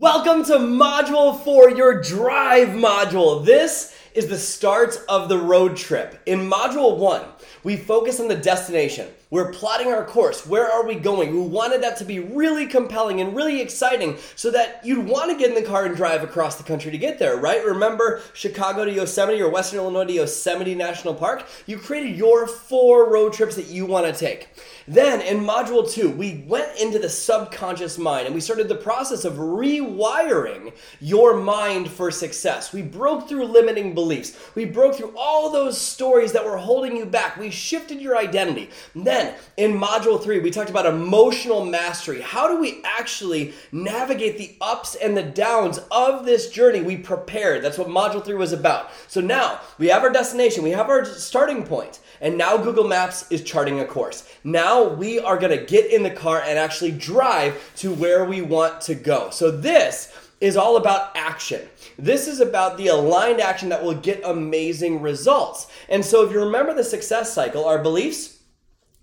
Welcome to Module 4, your drive module. This is the start of the road trip. In Module 1, we focus on the destination. We're plotting our course. Where are we going? We wanted that to be really compelling and really exciting so that you'd want to get in the car and drive across the country to get there, right? Remember Chicago to Yosemite or Western Illinois to Yosemite National Park? You created your four road trips that you want to take. Then in module two, we went into the subconscious mind and we started the process of rewiring your mind for success. We broke through limiting beliefs. We broke through all those stories that were holding you back. We shifted your identity. Then in module three, we talked about emotional mastery. How do we actually navigate the ups and the downs of this journey? We prepared. That's what module three was about. So now we have our destination, we have our starting point, and now Google Maps is charting a course. Now we are gonna get in the car and actually drive to where we want to go. So this is all about action. This is about the aligned action that will get amazing results. And so, if you remember the success cycle, our beliefs,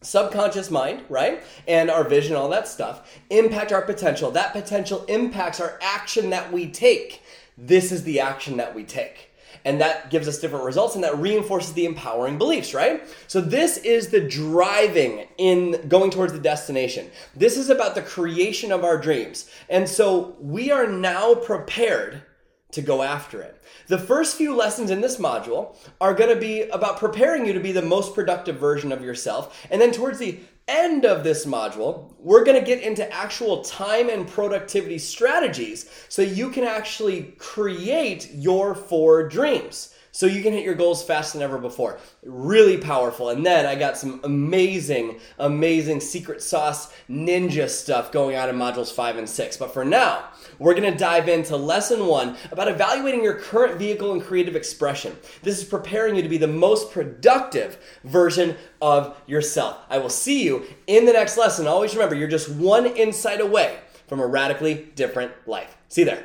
subconscious mind, right? And our vision, all that stuff, impact our potential. That potential impacts our action that we take. This is the action that we take. And that gives us different results and that reinforces the empowering beliefs, right? So, this is the driving in going towards the destination. This is about the creation of our dreams. And so, we are now prepared to go after it. The first few lessons in this module are going to be about preparing you to be the most productive version of yourself. And then towards the end of this module, we're going to get into actual time and productivity strategies so you can actually create your four dreams so you can hit your goals faster than ever before. Really powerful. And then I got some amazing, amazing secret sauce ninja stuff going on in modules five and six. But for now, we're going to dive into lesson one about evaluating your current vehicle and creative expression. This is preparing you to be the most productive version of yourself. I will see you in the next lesson. Always remember, you're just one insight away from a radically different life. See you there.